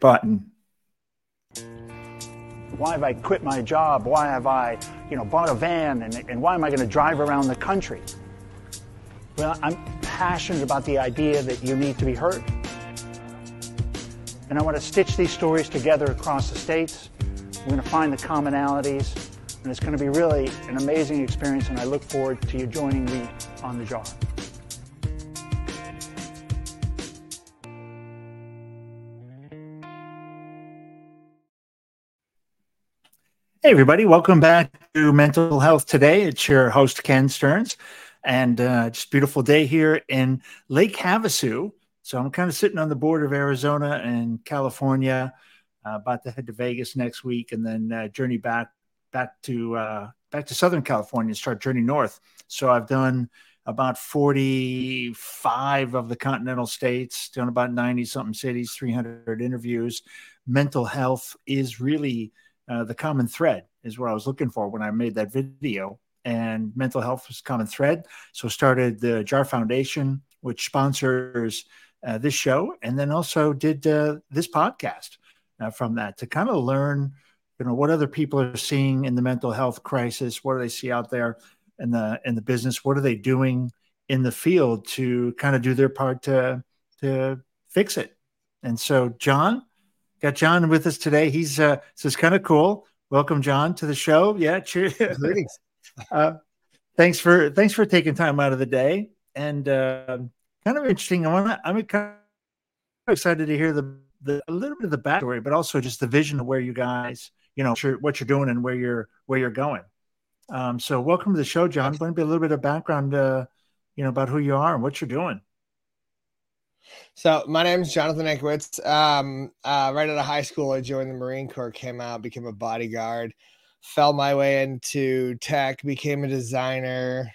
button. Why have I quit my job? Why have I, you know, bought a van? And, and why am I going to drive around the country? Well, I'm passionate about the idea that you need to be heard. And I want to stitch these stories together across the states. We're going to find the commonalities. And it's going to be really an amazing experience. And I look forward to you joining me on the jar. Hey, everybody, welcome back to Mental Health Today. It's your host, Ken Stearns, and uh, just beautiful day here in Lake Havasu. So I'm kind of sitting on the border of Arizona and California, uh, about to head to Vegas next week, and then uh, journey back back to uh, back to Southern California and start journey north. So I've done about 45 of the continental states, done about 90 something cities, 300 interviews. Mental health is really uh, the common thread is what I was looking for when I made that video. And mental health was common thread. So started the JAR Foundation, which sponsors uh, this show, and then also did uh, this podcast uh, from that to kind of learn, you know, what other people are seeing in the mental health crisis. What do they see out there in the in the business? What are they doing in the field to kind of do their part to to fix it? And so, John, Got John with us today. He's uh, this is kind of cool. Welcome, John, to the show. Yeah, cheers. uh, thanks for thanks for taking time out of the day and uh, kind of interesting. I want. I'm kind of excited to hear the the a little bit of the backstory, but also just the vision of where you guys, you know, what you're doing and where you're where you're going. Um, so, welcome to the show, John. Going to be a little bit of background, uh, you know, about who you are and what you're doing. So my name is Jonathan Ankiewicz. Um, uh, right out of high school, I joined the Marine Corps, came out, became a bodyguard, fell my way into tech, became a designer,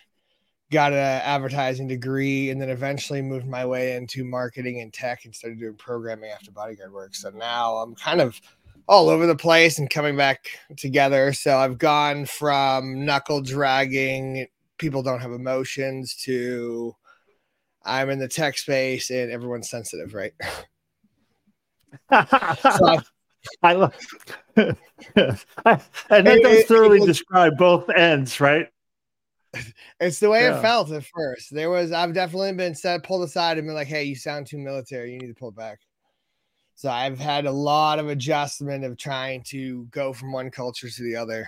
got an advertising degree, and then eventually moved my way into marketing and tech and started doing programming after bodyguard work. So now I'm kind of all over the place and coming back together. So I've gone from knuckle dragging, people don't have emotions to I'm in the tech space and everyone's sensitive, right? so I love and that does thoroughly describe both ends, right? It's the way yeah. it felt at first. There was I've definitely been set pulled aside and been like, hey, you sound too military, you need to pull back. So I've had a lot of adjustment of trying to go from one culture to the other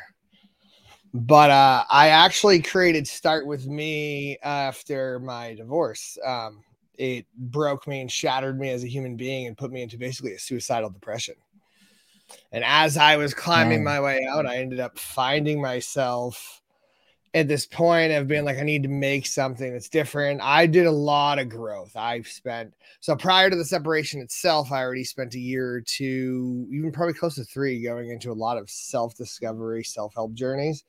but uh, I actually created Start With Me after my divorce. Um, it broke me and shattered me as a human being and put me into basically a suicidal depression. And as I was climbing my way out, I ended up finding myself at this point of being like, I need to make something that's different. I did a lot of growth. I've spent so prior to the separation itself, I already spent a year or two, even probably close to three, going into a lot of self discovery, self help journeys.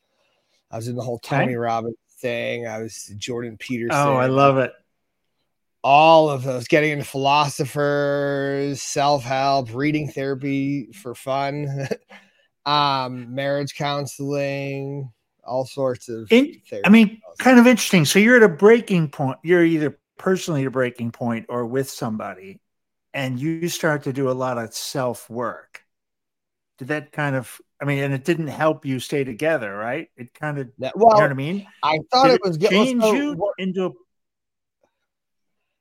I was in the whole Tony okay. Robbins thing. I was Jordan Peterson. Oh, I love it. All of those, getting into philosophers, self help, reading therapy for fun, um, marriage counseling, all sorts of. In, I mean, kind of interesting. So you're at a breaking point. You're either personally at a breaking point or with somebody, and you start to do a lot of self work. Did that kind of I mean, and it didn't help you stay together, right? It kind of, well, you know what I mean? I thought Did it was good. change so, you into. A...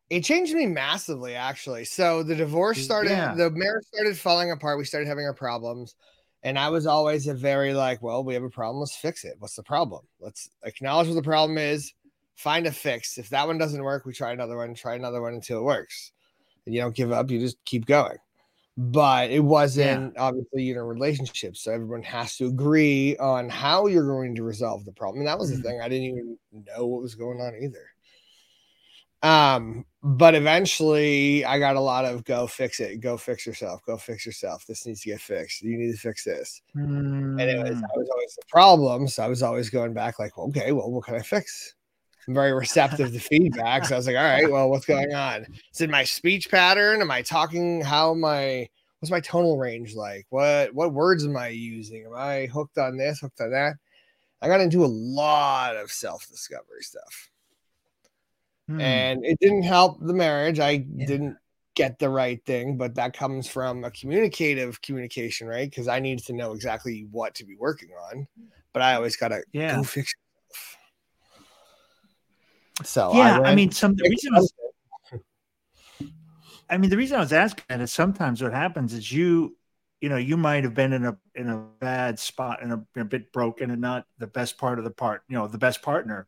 It changed me massively, actually. So the divorce started, yeah. the marriage started falling apart. We started having our problems, and I was always a very like, well, we have a problem. Let's fix it. What's the problem? Let's acknowledge what the problem is. Find a fix. If that one doesn't work, we try another one. Try another one until it works. And you don't give up. You just keep going but it wasn't yeah. obviously in a relationship. So everyone has to agree on how you're going to resolve the problem. And that was the mm-hmm. thing. I didn't even know what was going on either. Um, but eventually I got a lot of go fix it, go fix yourself, go fix yourself. This needs to get fixed. You need to fix this. Mm. And it was I was always the problem. So I was always going back, like, okay, well, what can I fix? I'm very receptive to feedback. So I was like, all right, well, what's going on? Is it my speech pattern? Am I talking? How my what's my tonal range like? What what words am I using? Am I hooked on this, hooked on that? I got into a lot of self-discovery stuff. Hmm. And it didn't help the marriage. I yeah. didn't get the right thing, but that comes from a communicative communication, right? Because I need to know exactly what to be working on, but I always gotta yeah. go fix So yeah, I, I mean, some the reason I, was, I mean the reason I was asking that is sometimes what happens is you, you know, you might have been in a in a bad spot and a, a bit broken and not the best part of the part, you know, the best partner.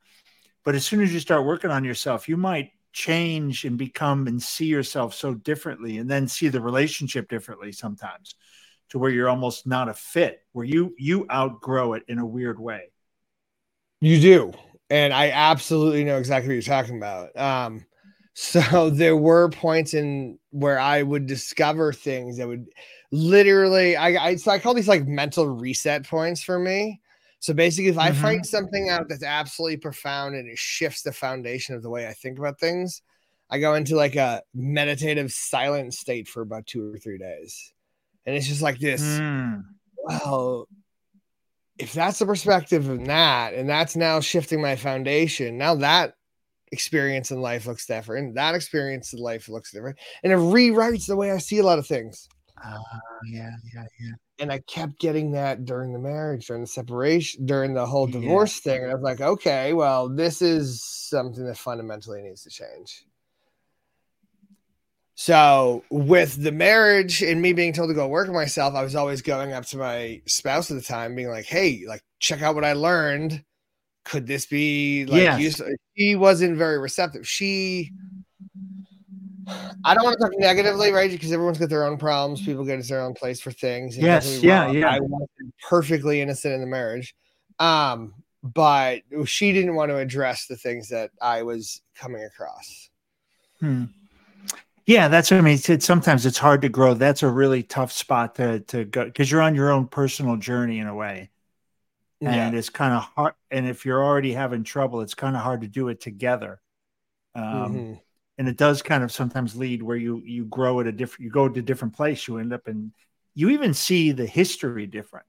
But as soon as you start working on yourself, you might change and become and see yourself so differently and then see the relationship differently sometimes to where you're almost not a fit where you you outgrow it in a weird way. You do and i absolutely know exactly what you're talking about um so there were points in where i would discover things that would literally i, I so i call these like mental reset points for me so basically, if I mm-hmm. find something out that's absolutely profound and it shifts the foundation of the way I think about things, I go into like a meditative silent state for about two or three days. And it's just like this. Mm. Well, if that's the perspective of that, and that's now shifting my foundation, now that experience in life looks different. That experience in life looks different. And it rewrites the way I see a lot of things. Uh, yeah, yeah, yeah and I kept getting that during the marriage, during the separation, during the whole divorce yeah. thing. And I was like, okay, well, this is something that fundamentally needs to change. So, with the marriage and me being told to go work myself, I was always going up to my spouse at the time, being like, hey, like, check out what I learned. Could this be like yes. useful? She wasn't very receptive. She I don't want to talk negatively, right? Because everyone's got their own problems. People get to their own place for things. Yes, yeah, yeah. I was perfectly innocent in the marriage, um, but she didn't want to address the things that I was coming across. Hmm. Yeah, that's what I mean. It's, sometimes it's hard to grow. That's a really tough spot to to go because you're on your own personal journey in a way, and yeah. it's kind of hard. And if you're already having trouble, it's kind of hard to do it together. Um, mm-hmm and it does kind of sometimes lead where you you grow at a different you go to a different place you end up in you even see the history different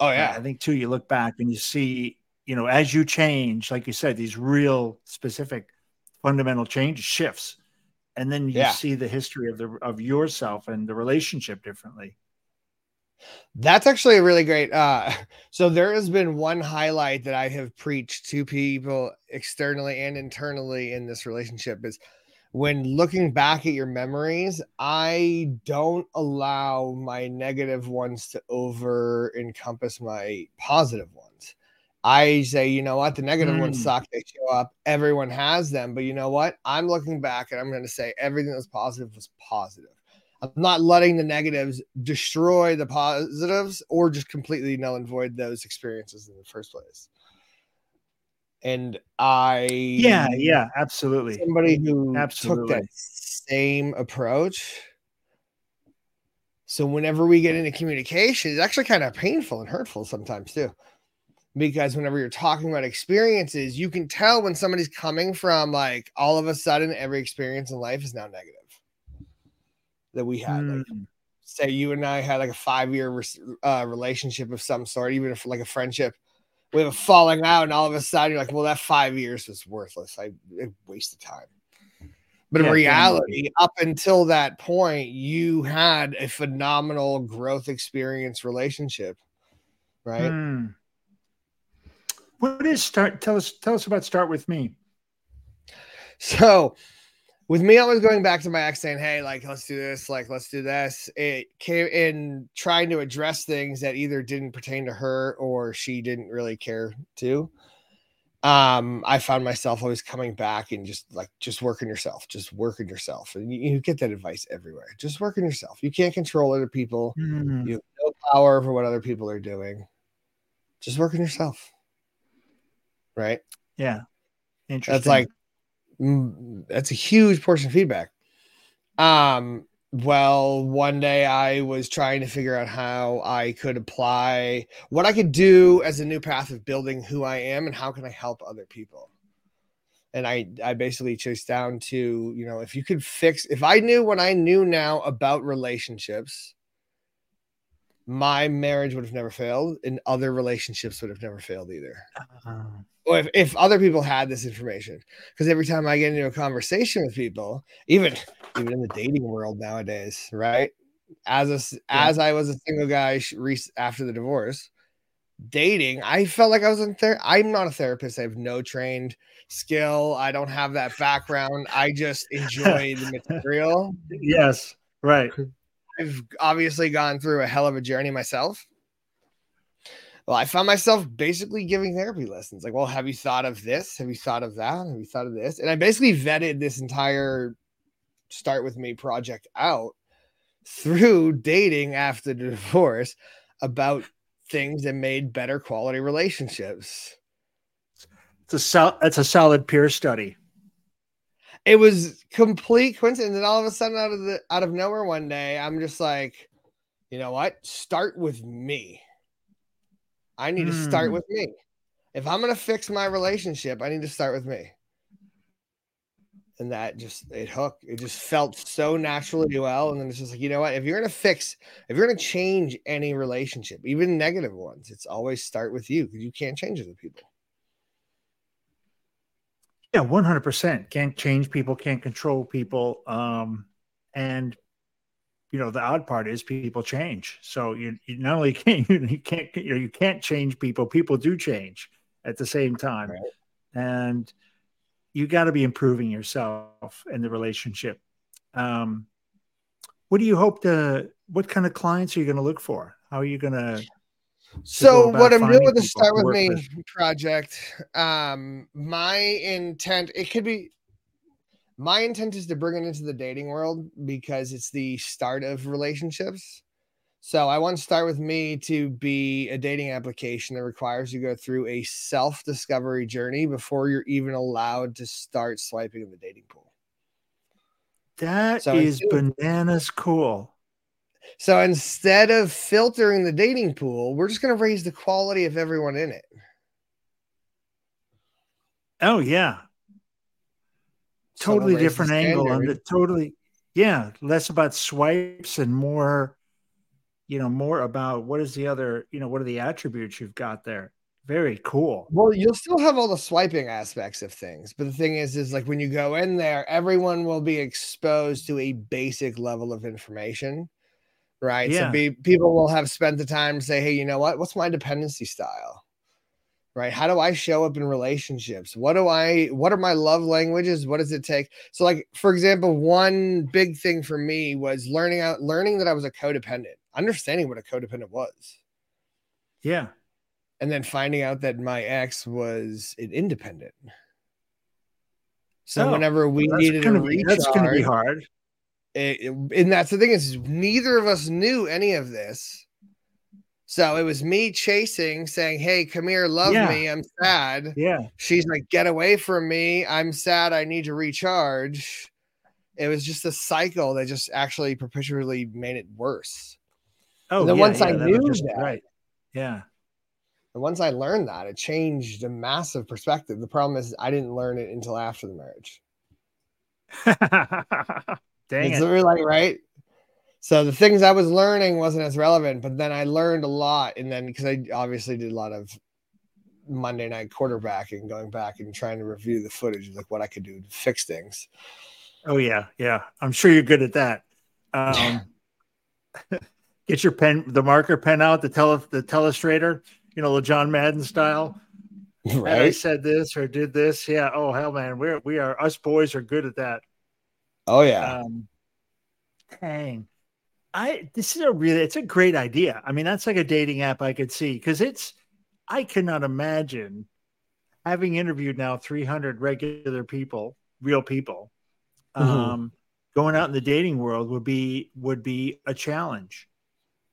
oh yeah i think too you look back and you see you know as you change like you said these real specific fundamental change shifts and then you yeah. see the history of the of yourself and the relationship differently that's actually a really great. Uh, so there has been one highlight that I have preached to people externally and internally in this relationship is when looking back at your memories, I don't allow my negative ones to over encompass my positive ones. I say, you know what, the negative mm. ones suck. They show up. Everyone has them, but you know what? I'm looking back and I'm going to say everything that was positive was positive. I'm not letting the negatives destroy the positives or just completely null and void those experiences in the first place. And I, yeah, yeah, absolutely. Somebody who absolutely. took that same approach. So whenever we get into communication, it's actually kind of painful and hurtful sometimes too. Because whenever you're talking about experiences, you can tell when somebody's coming from like all of a sudden every experience in life is now negative that we had. Mm. Like, hmm. say you and I had like a five year uh, relationship of some sort, even if like a friendship. We have a falling out, and all of a sudden you're like, "Well, that five years was worthless. I wasted time." But yeah, in reality, yeah. up until that point, you had a phenomenal growth experience relationship, right? Mm. What is start? Tell us. Tell us about start with me. So with me always going back to my ex saying, Hey, like, let's do this, like, let's do this. It came in trying to address things that either didn't pertain to her or she didn't really care to. Um, I found myself always coming back and just like, just working yourself, just working yourself. And you, you get that advice everywhere. Just working yourself. You can't control other people, mm. you have no power over what other people are doing. Just working yourself. Right. Yeah. Interesting. That's like that's a huge portion of feedback. Um, well, one day I was trying to figure out how I could apply what I could do as a new path of building who I am and how can I help other people. And I, I basically chased down to, you know, if you could fix, if I knew what I knew now about relationships, my marriage would have never failed and other relationships would have never failed either. Uh, or if, if other people had this information. Because every time I get into a conversation with people, even even in the dating world nowadays, right? As a, yeah. as I was a single guy after the divorce, dating, I felt like I was in there. I'm not a therapist. I have no trained skill. I don't have that background. I just enjoy the material. Yes, right. I've obviously gone through a hell of a journey myself. Well, I found myself basically giving therapy lessons. Like, well, have you thought of this? Have you thought of that? Have you thought of this? And I basically vetted this entire start with me project out through dating after the divorce about things that made better quality relationships. It's a sol- it's a solid peer study it was complete coincidence. And all of a sudden, out of the out of nowhere, one day, I'm just like, you know what? Start with me. I need mm. to start hmm. with me. If I'm gonna fix my relationship, I need to start with me. And that just it hooked. It just felt so naturally well. And then it's just like, you know what? If you're gonna fix, if you're gonna change any relationship, even negative ones, it's always start with you because you can't change other people. Yeah, one hundred percent. Can't change people, can't control people, um, and you know the odd part is people change. So you, you not only can't you can't you, know, you can't change people, people do change at the same time, right. and you got to be improving yourself in the relationship. Um, what do you hope to? What kind of clients are you going to look for? How are you going to so what I'm doing with the Start With Me with. project, um, my intent, it could be my intent is to bring it into the dating world because it's the start of relationships. So I want to start with me to be a dating application that requires you go through a self-discovery journey before you're even allowed to start swiping in the dating pool. That so is bananas cool. So instead of filtering the dating pool, we're just going to raise the quality of everyone in it. Oh yeah. Totally different angle on the totally yeah, less about swipes and more you know, more about what is the other, you know, what are the attributes you've got there. Very cool. Well, you'll still have all the swiping aspects of things, but the thing is, is like when you go in there, everyone will be exposed to a basic level of information right? Yeah. So be, people will have spent the time to say, hey, you know what? What's my dependency style? Right? How do I show up in relationships? What do I, what are my love languages? What does it take? So, like, for example, one big thing for me was learning out, learning that I was a codependent, understanding what a codependent was. Yeah. And then finding out that my ex was an independent. So oh, whenever we well, needed a recharge, that's going to be hard and that's the thing is neither of us knew any of this. So it was me chasing, saying, Hey, come here, love yeah. me. I'm sad. Yeah. She's like, Get away from me. I'm sad. I need to recharge. It was just a cycle that just actually perpetually made it worse. Oh, and then yeah, once yeah, I knew that, that, right. Yeah. And once I learned that, it changed a massive perspective. The problem is I didn't learn it until after the marriage. Dang it's it. like right. So the things I was learning wasn't as relevant, but then I learned a lot, and then because I obviously did a lot of Monday night quarterbacking, going back and trying to review the footage of like what I could do to fix things. Oh yeah, yeah. I'm sure you're good at that. Um, get your pen, the marker pen out, the tele, the telestrator, you know, the John Madden style. Right. I said this or did this. Yeah. Oh hell, man, we're we are us boys are good at that. Oh yeah. Um, dang. I this is a really it's a great idea. I mean, that's like a dating app I could see because it's I cannot imagine having interviewed now 300 regular people, real people. Mm-hmm. Um, going out in the dating world would be would be a challenge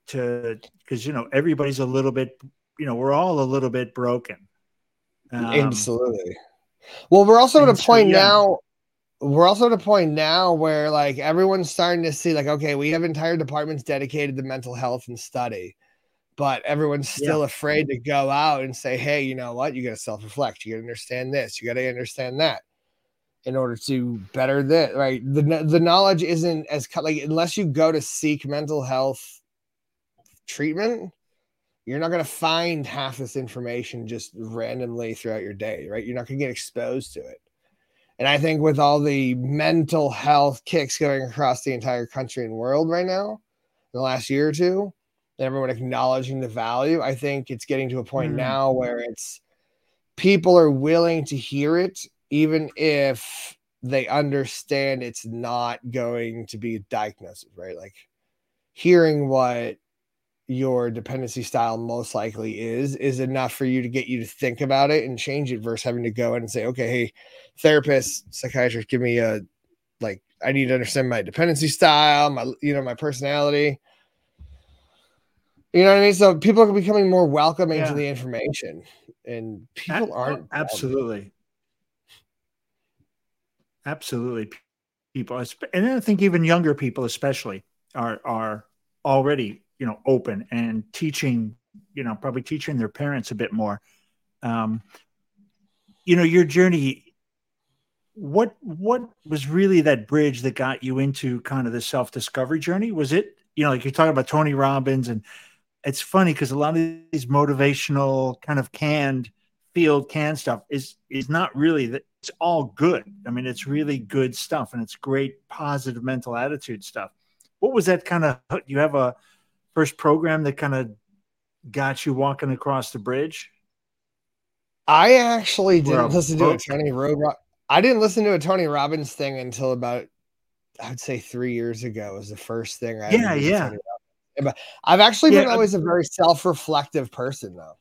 to because you know everybody's a little bit you know we're all a little bit broken. Um, Absolutely. Well, we're also at a point so, yeah. now we're also at a point now where like everyone's starting to see like okay we have entire departments dedicated to mental health and study but everyone's still yeah. afraid to go out and say hey you know what you got to self-reflect you got to understand this you got to understand that in order to better this right the, the knowledge isn't as like unless you go to seek mental health treatment, you're not going to find half this information just randomly throughout your day, right? You're not going to get exposed to it. And I think with all the mental health kicks going across the entire country and world right now, in the last year or two, and everyone acknowledging the value, I think it's getting to a point mm. now where it's people are willing to hear it, even if they understand it's not going to be a diagnosis, right? Like hearing what your dependency style most likely is is enough for you to get you to think about it and change it versus having to go in and say okay hey therapist psychiatrist give me a like i need to understand my dependency style my you know my personality. You know what i mean? So people are becoming more welcoming yeah. to the information and people aren't oh, absolutely. Absolutely. People and i think even younger people especially are are already you know open and teaching you know probably teaching their parents a bit more. Um you know your journey what what was really that bridge that got you into kind of the self discovery journey? Was it you know like you're talking about tony robbins and it's funny because a lot of these motivational kind of canned field canned stuff is is not really that it's all good. I mean it's really good stuff and it's great positive mental attitude stuff. What was that kind of you have a first program that kind of got you walking across the bridge? I actually didn't listen to a Tony Road. I didn't listen to a Tony Robbins thing until about I'd say three years ago was the first thing I yeah yeah. But I've actually yeah. been always a very self-reflective person though.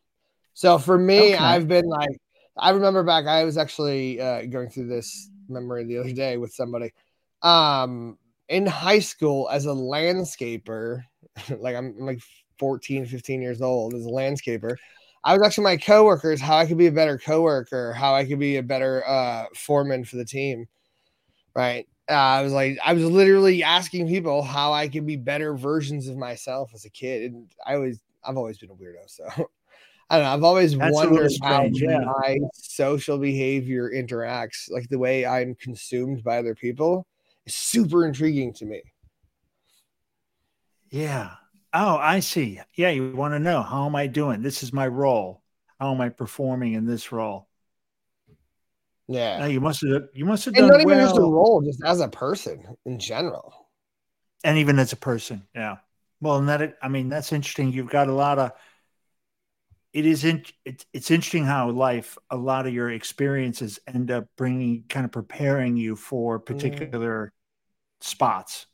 So for me, okay. I've been like I remember back I was actually uh, going through this memory the other day with somebody. Um, in high school as a landscaper, like I'm, I'm like 14, 15 years old as a landscaper. I was actually my coworkers how I could be a better coworker, how I could be a better uh, foreman for the team. Right. Uh, I was like, I was literally asking people how I could be better versions of myself as a kid. And I always, I've always been a weirdo. So I don't know. I've always That's wondered how yeah. my social behavior interacts, like the way I'm consumed by other people is super intriguing to me. Yeah. Oh, I see. Yeah, you want to know how am I doing? This is my role. How am I performing in this role? Yeah. Now you must have you must have done and not even well. just a role, just as a person in general. And even as a person, yeah. Well, and that I mean that's interesting. You've got a lot of. It is in, it's it's interesting how life a lot of your experiences end up bringing kind of preparing you for mm. particular mm. spots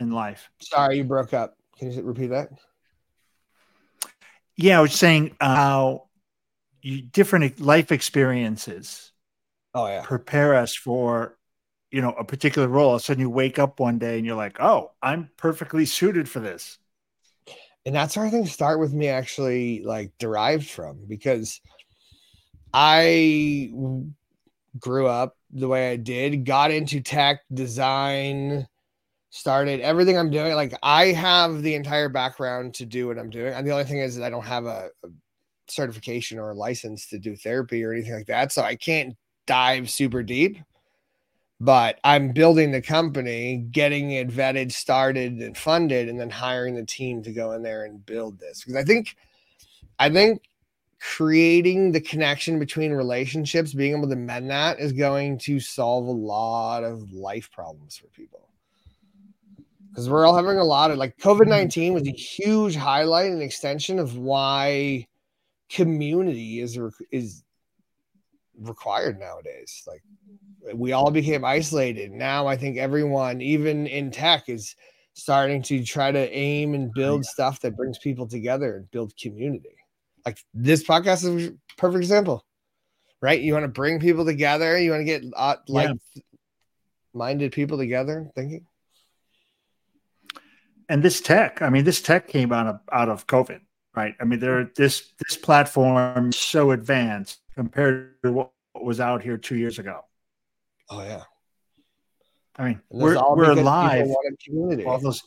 in life. Sorry, you broke up. Can you repeat that? Yeah, I was saying uh, how you, different life experiences. Oh yeah, prepare us for you know a particular role. All of a sudden, you wake up one day and you're like, "Oh, I'm perfectly suited for this." And that's where I think start with me actually like derived from because I grew up the way I did, got into tech design, started everything I'm doing. Like I have the entire background to do what I'm doing. And the only thing is that I don't have a, a certification or a license to do therapy or anything like that. So I can't dive super deep. But I'm building the company, getting it vetted, started, and funded, and then hiring the team to go in there and build this. Because I think, I think creating the connection between relationships, being able to mend that is going to solve a lot of life problems for people because we're all having a lot of like COVID 19 was a huge highlight and extension of why community is is required nowadays. Like we all became isolated. Now I think everyone, even in tech, is starting to try to aim and build stuff that brings people together and build community. Like this podcast is a perfect example, right? You want to bring people together. You want to get uh, like yeah. minded people together thinking and this tech, I mean, this tech came out of out of COVID, right? I mean, there this this platform so advanced compared to what was out here two years ago. Oh yeah. I mean, we're we're live. All those,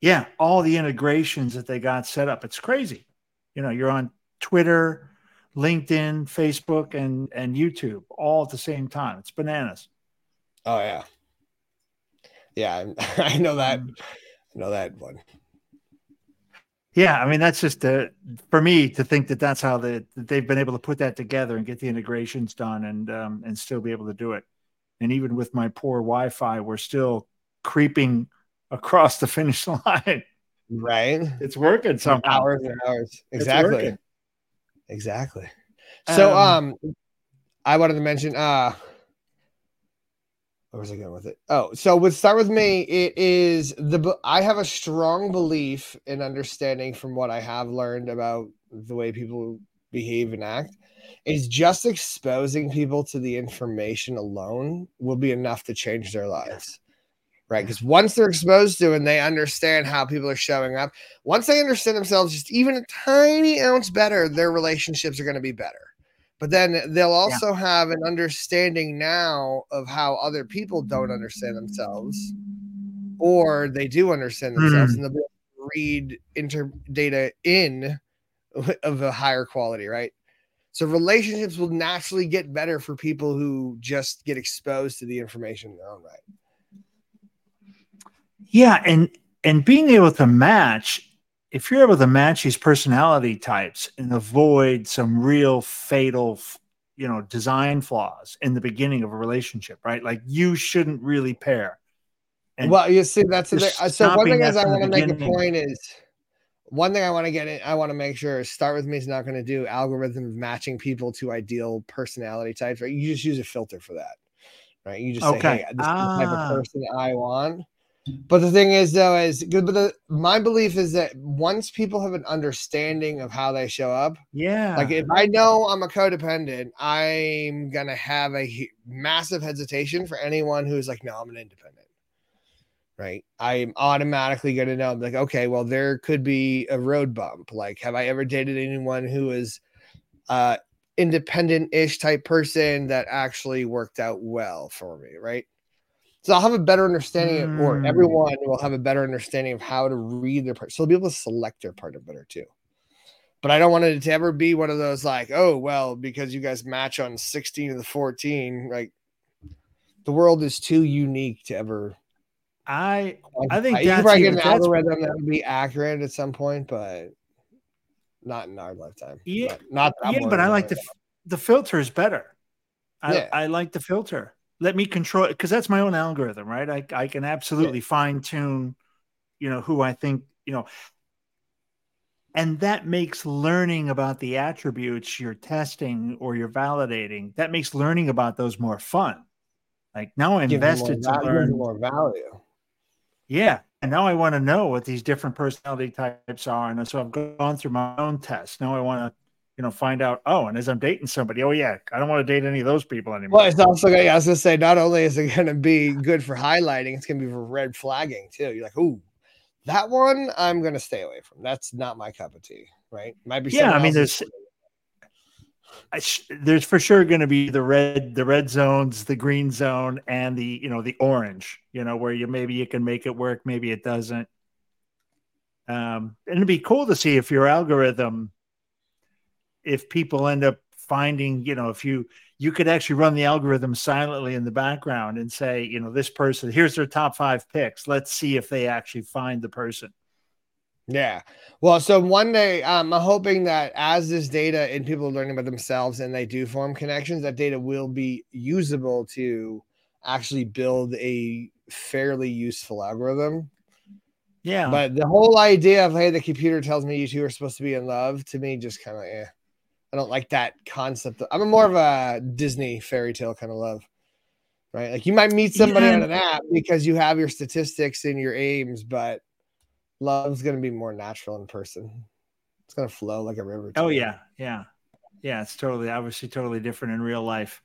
yeah, all the integrations that they got set up. It's crazy. You know, you're on Twitter, LinkedIn, Facebook, and and YouTube all at the same time. It's bananas. Oh yeah, yeah. I know that. Mm. Know that one. Yeah, I mean that's just uh, for me to think that that's how they, that they've been able to put that together and get the integrations done and um, and still be able to do it. And even with my poor Wi-Fi, we're still creeping across the finish line. Right, it's working somehow. Hours and hours, exactly, exactly. So, um, um, I wanted to mention, uh, where was I going with it? Oh, so with start with me, it is the I have a strong belief in understanding from what I have learned about the way people behave and act is just exposing people to the information alone will be enough to change their lives. Right. Because once they're exposed to and they understand how people are showing up, once they understand themselves just even a tiny ounce better, their relationships are going to be better but then they'll also yeah. have an understanding now of how other people don't understand themselves or they do understand themselves mm. and they'll be able to read inter data in of a higher quality right so relationships will naturally get better for people who just get exposed to the information in their own right yeah and and being able to match if you're able to match these personality types and avoid some real fatal you know design flaws in the beginning of a relationship right like you shouldn't really pair and well you see that's the thing so one thing is i want to make a point is one thing i want to get in i want to make sure start with me is not going to do algorithms matching people to ideal personality types right you just use a filter for that right you just say okay. hey this ah. is the type of ah. person i want but the thing is, though, is good. But the, my belief is that once people have an understanding of how they show up, yeah, like if I know I'm a codependent, I'm gonna have a massive hesitation for anyone who's like, no, I'm an independent. Right. I'm automatically to know, I'm like, okay, well, there could be a road bump. Like, have I ever dated anyone who is uh independent ish type person that actually worked out well for me? Right so I'll have a better understanding, mm. of, or hmm. everyone will have a better understanding of how to read their part. So they'll be able to select their partner better too. But I don't want it to ever be one of those like, oh well, because you guys match on 16 of the 14. Like the world is too unique to ever. I I think you probably get an algorithm that would be accurate at some point, but not in our lifetime. Yeah, but not yeah, but I like the the filter is better. I, yeah. I like the filter let me control it because that's my own algorithm, right? I, I can absolutely yeah. fine tune, you know, who I think, you know, and that makes learning about the attributes you're testing or you're validating, that makes learning about those more fun. Like now I'm invested to learn more value. Yeah. And now I want to know what these different personality types are. And so I've gone through my own test. Now I want to you know, find out, oh, and as I'm dating somebody, oh yeah, I don't want to date any of those people anymore. Well, it's also yeah, I was gonna say, not only is it gonna be good for highlighting, it's gonna be for red flagging too. You're like, ooh, that one I'm gonna stay away from. That's not my cup of tea, right? Might be yeah, I mean there's sh- there's for sure going to be the red the red zones the green zone and the you know the orange you know where you maybe you can make it work maybe it doesn't um and it'd be cool to see if your algorithm if people end up finding, you know, if you you could actually run the algorithm silently in the background and say, you know, this person, here's their top five picks. Let's see if they actually find the person. Yeah. Well, so one day um, I'm hoping that as this data and people are learning about themselves and they do form connections, that data will be usable to actually build a fairly useful algorithm. Yeah. But the whole idea of, hey, the computer tells me you two are supposed to be in love to me just kind of, yeah. I don't like that concept. I'm more of a Disney fairy tale kind of love, right? Like you might meet somebody yeah. on an app because you have your statistics and your aims, but love's going to be more natural in person. It's going to flow like a river. Oh yeah, yeah, yeah. It's totally, obviously, totally different in real life.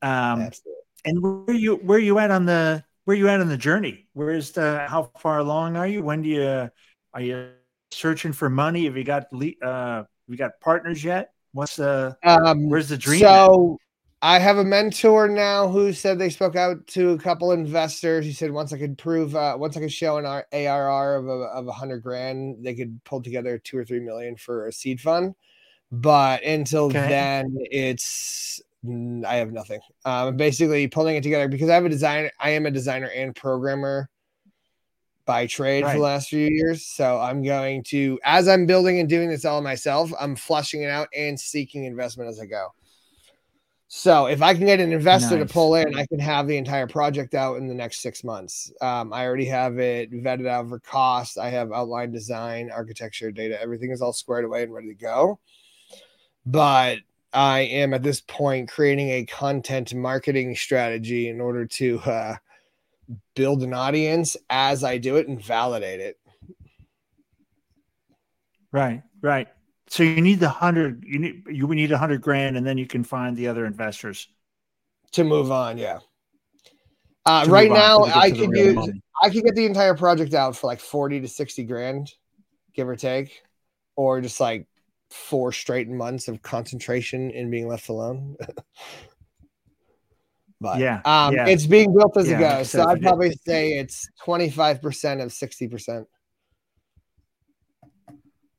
Um, Absolutely. And where you where you at on the where you at on the journey? Where's the how far along are you? When do you are you searching for money? Have you got uh, you got partners yet? What's the um, where's the dream? So at? I have a mentor now who said they spoke out to a couple investors. He said once I could prove, uh, once I could show an ARR of a, of a hundred grand, they could pull together two or three million for a seed fund. But until okay. then, it's I have nothing. Um, basically pulling it together because I have a designer. I am a designer and programmer by trade right. for the last few years. So I'm going to, as I'm building and doing this all myself, I'm flushing it out and seeking investment as I go. So if I can get an investor nice. to pull in, I can have the entire project out in the next six months. Um, I already have it vetted out for cost. I have outline design, architecture, data. Everything is all squared away and ready to go. But I am at this point creating a content marketing strategy in order to uh, build an audience as I do it and validate it. Right, right. So you need the hundred. You need you need a hundred grand, and then you can find the other investors to move on. Yeah. Uh, right now, I could use money. I could get the entire project out for like forty to sixty grand, give or take, or just like four straight months of concentration and being left alone. but yeah, um, yeah, it's being built as yeah, it goes. So I'd probably say it's twenty five percent of sixty percent.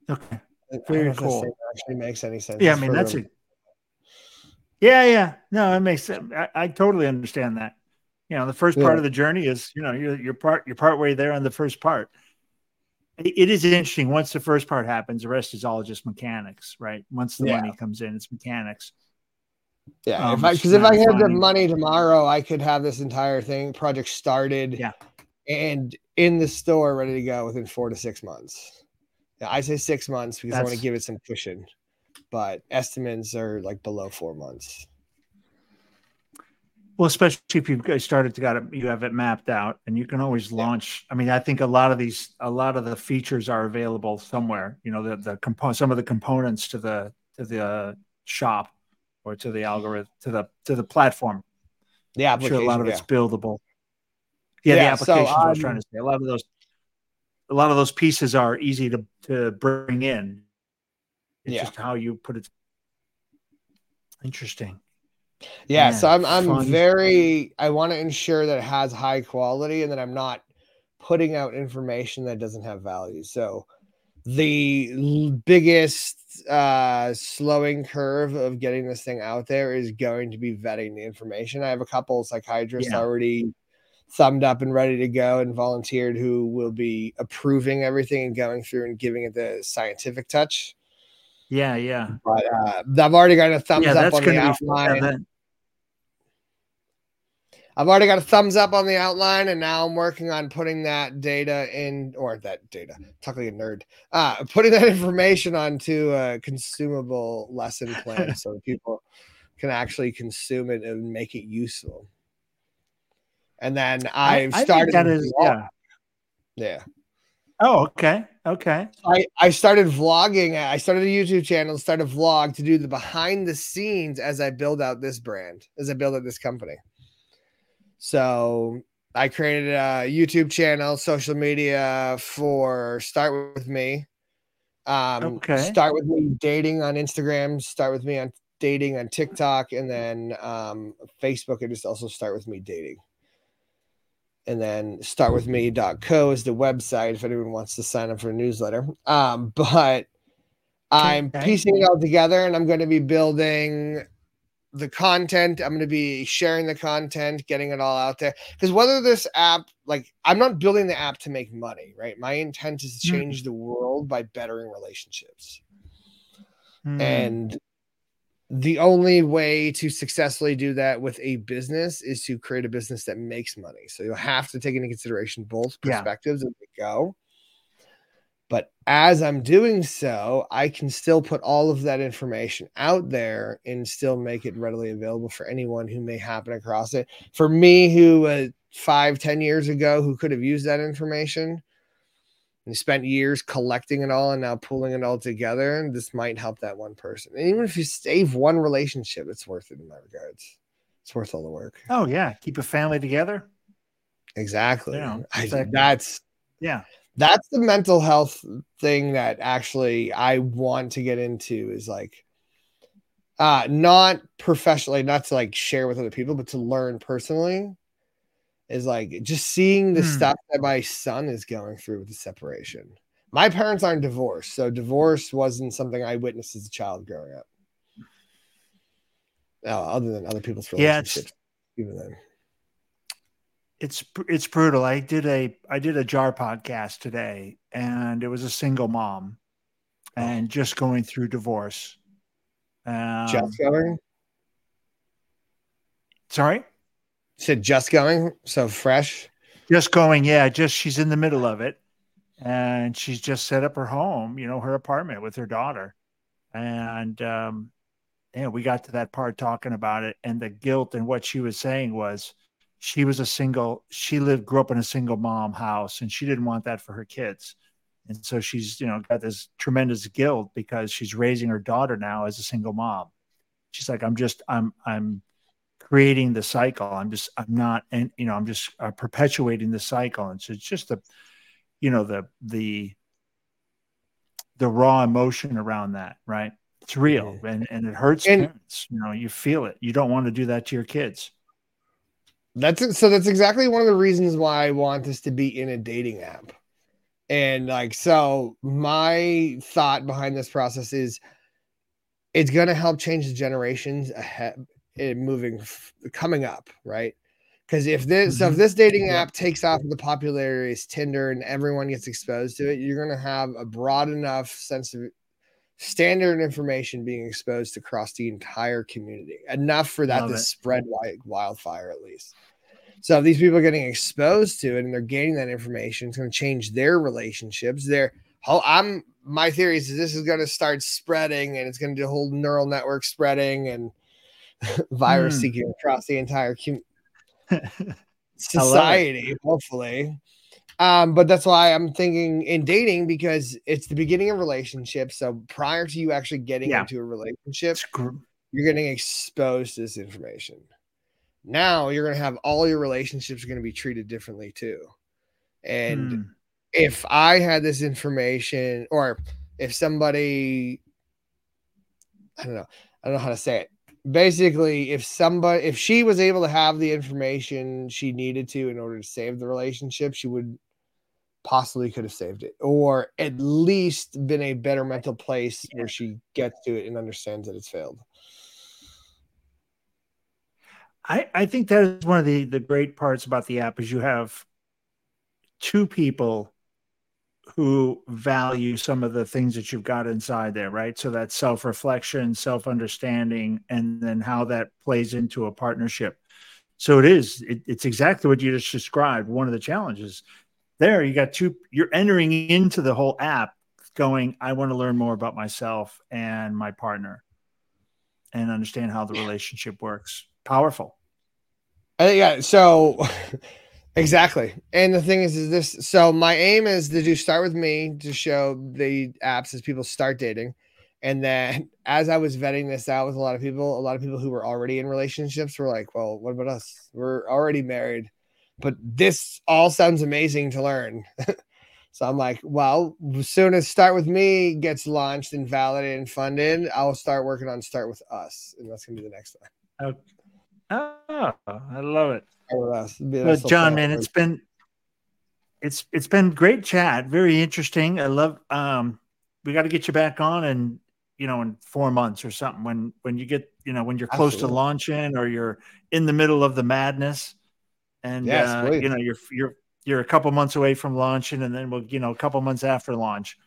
Okay. Very cool. Actually, makes any sense? Yeah, I mean that's it. Yeah, yeah. No, it makes sense. I, I, totally understand that. You know, the first part yeah. of the journey is you know you're, you're part you're part way there on the first part. It, it is interesting. Once the first part happens, the rest is all just mechanics, right? Once the money comes in, it's mechanics. Yeah, um, if I because if I had the money tomorrow, I could have this entire thing project started. Yeah, and in the store ready to go within four to six months. Yeah, I say six months because That's... I want to give it some cushion, but estimates are like below four months. Well, especially if you started to got it, you have it mapped out, and you can always launch. I mean, I think a lot of these, a lot of the features are available somewhere. You know, the the component, some of the components to the to the uh, shop or to the algorithm to the to the platform. The application, sure a lot of yeah. it's buildable. Yeah, yeah the applications So, um, I was trying to say a lot of those a lot of those pieces are easy to, to bring in. It's yeah. just how you put it. Interesting. Yeah, Man, so I'm I'm fun. very I want to ensure that it has high quality and that I'm not putting out information that doesn't have value. So the biggest uh slowing curve of getting this thing out there is going to be vetting the information. I have a couple psychiatrists yeah. already thumbed up and ready to go and volunteered who will be approving everything and going through and giving it the scientific touch. Yeah, yeah. But uh, I've already got a thumbs yeah, up on the outline. I've already got a thumbs up on the outline, and now I'm working on putting that data in, or that data, talking a nerd, uh, putting that information onto a consumable lesson plan so people can actually consume it and make it useful and then I've I, I started. that is, yeah, yeah. Oh, okay, okay. I I started vlogging. I started a YouTube channel, started a vlog to do the behind the scenes as I build out this brand, as I build out this company. So I created a YouTube channel, social media for Start with Me. Um, okay. Start with me dating on Instagram. Start with me on dating on TikTok, and then um, Facebook. And just also start with me dating and then startwithme.co is the website if anyone wants to sign up for a newsletter. Um, but I'm okay. piecing it all together and I'm going to be building the content. I'm going to be sharing the content, getting it all out there. Because whether this app, like, I'm not building the app to make money, right? My intent is to hmm. change mm. the world by bettering relationships. Mm. And the only way to successfully do that with a business is to create a business that makes money. So you'll have to take into consideration both perspectives yeah. as we go. But as I'm doing so, I can still put all of that information out there and still make it readily available for anyone who may happen across it. For me, who uh, five, ten years ago, who could have used that information, and spent years collecting it all and now pulling it all together. And this might help that one person. And even if you save one relationship, it's worth it in my regards. It's worth all the work. Oh yeah, keep a family together. Exactly. Yeah, exactly. I, that's yeah. That's the mental health thing that actually I want to get into is like uh not professionally, not to like share with other people, but to learn personally is like just seeing the hmm. stuff that my son is going through with the separation. My parents aren't divorced, so divorce wasn't something I witnessed as a child growing up. No, other than other people's relationships, yeah, even then. It's it's brutal. I did a I did a jar podcast today, and it was a single mom, and just going through divorce. Um, just going. Sorry. said just going, so fresh. Just going, yeah. Just she's in the middle of it, and she's just set up her home, you know, her apartment with her daughter, and um, yeah, we got to that part talking about it, and the guilt and what she was saying was she was a single she lived grew up in a single mom house and she didn't want that for her kids. And so she's you know got this tremendous guilt because she's raising her daughter now as a single mom. She's like i'm just i'm i'm creating the cycle. I'm just i'm not and you know i'm just uh, perpetuating the cycle. And so it's just the you know the the the raw emotion around that right? It's real and and it hurts and, parents you know you feel it. You don't want to do that to your kids that's so that's exactly one of the reasons why I want this to be in a dating app. And like so my thought behind this process is it's going to help change the generations ahead eh, moving coming up, right? Because if this so if mm-hmm. this dating app takes off the popularity as Tinder and everyone gets exposed to it, you're going to have a broad enough sense of standard information being exposed across the entire community enough for that Love to it. spread like wildfire at least so if these people are getting exposed to it and they're gaining that information it's going to change their relationships their whole i'm my theory is this is going to start spreading and it's going to do a whole neural network spreading and virus hmm. seeking across the entire com- society hopefully um, but that's why I'm thinking in dating because it's the beginning of relationships. So prior to you actually getting yeah. into a relationship, you're getting exposed to this information. Now you're going to have all your relationships are going to be treated differently too. And hmm. if I had this information, or if somebody, I don't know, I don't know how to say it. Basically, if somebody, if she was able to have the information she needed to in order to save the relationship, she would possibly could have saved it or at least been a better mental place where she gets to it and understands that it's failed. I, I think that is one of the, the great parts about the app is you have two people who value some of the things that you've got inside there, right? So that self-reflection, self-understanding, and then how that plays into a partnership. So it is, it, it's exactly what you just described. One of the challenges there you got two you're entering into the whole app going i want to learn more about myself and my partner and understand how the relationship works. Powerful. Uh, yeah so exactly. And the thing is is this so my aim is to do start with me to show the apps as people start dating. And then as i was vetting this out with a lot of people a lot of people who were already in relationships were like well what about us? We're already married but this all sounds amazing to learn. so I'm like, well, as soon as Start With Me gets launched and validated and funded, I'll start working on Start With Us. And that's going to be the next one. Okay. Oh, I love it. Well, John, man, it's been it's it's been great chat. Very interesting. I love um we got to get you back on and you know in four months or something when when you get you know when you're close Absolutely. to launching or you're in the middle of the madness and yes, uh, you know you're you're you're a couple months away from launching, and then we'll you know a couple months after launch.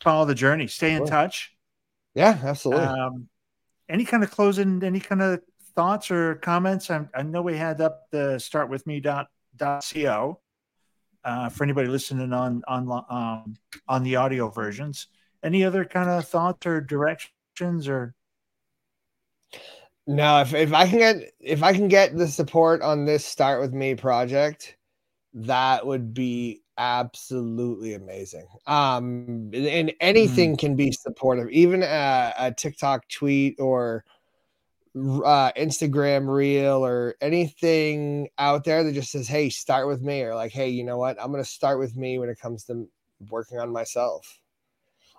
Follow the journey. Stay in touch. Yeah, absolutely. Um, any kind of closing, any kind of thoughts or comments? I, I know we had up the start with me dot dot co uh, for anybody listening on on um, on the audio versions. Any other kind of thoughts or directions or no, if, if I can get if I can get the support on this start with me project, that would be absolutely amazing. Um, and anything mm. can be supportive, even a, a TikTok tweet or uh, Instagram reel or anything out there that just says, "Hey, start with me," or like, "Hey, you know what? I'm going to start with me when it comes to working on myself."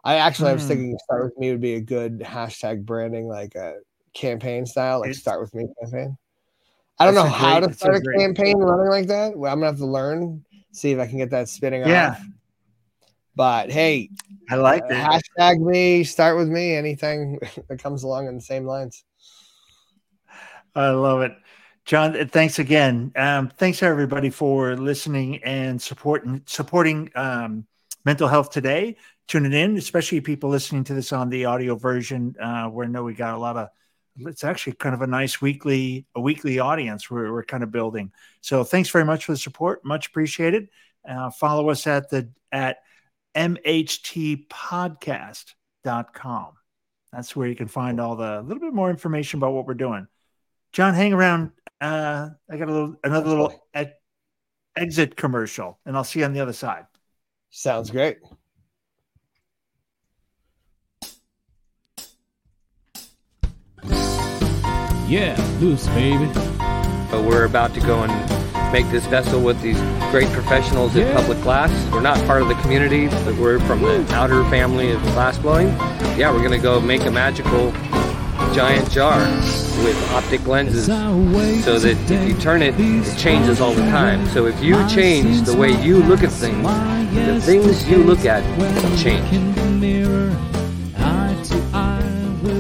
I actually mm. I was thinking start with me would be a good hashtag branding, like a campaign style, like it's, start with me campaign. I don't know how great, to start a, a campaign running like that. Well, I'm gonna have to learn, see if I can get that spinning yeah. off. But hey, I like uh, Hashtag me, start with me, anything that comes along in the same lines. I love it. John, thanks again. Um, thanks everybody for listening and supporting supporting um, mental health today. Tuning in, especially people listening to this on the audio version, uh, where I know we got a lot of. It's actually kind of a nice weekly a weekly audience we're, we're kind of building. So thanks very much for the support, much appreciated. Uh, follow us at the at mhtpodcast.com. That's where you can find all the little bit more information about what we're doing. John, hang around. Uh, I got a little another little exit commercial, and I'll see you on the other side. Sounds great. Yeah, loose, baby. We're about to go and make this vessel with these great professionals yeah. in public glass. We're not part of the community, but we're from the outer family of glass blowing. Yeah, we're going to go make a magical giant jar with optic lenses so that if you turn it, it changes all the time. So if you change the way you look at things, the things you look at change.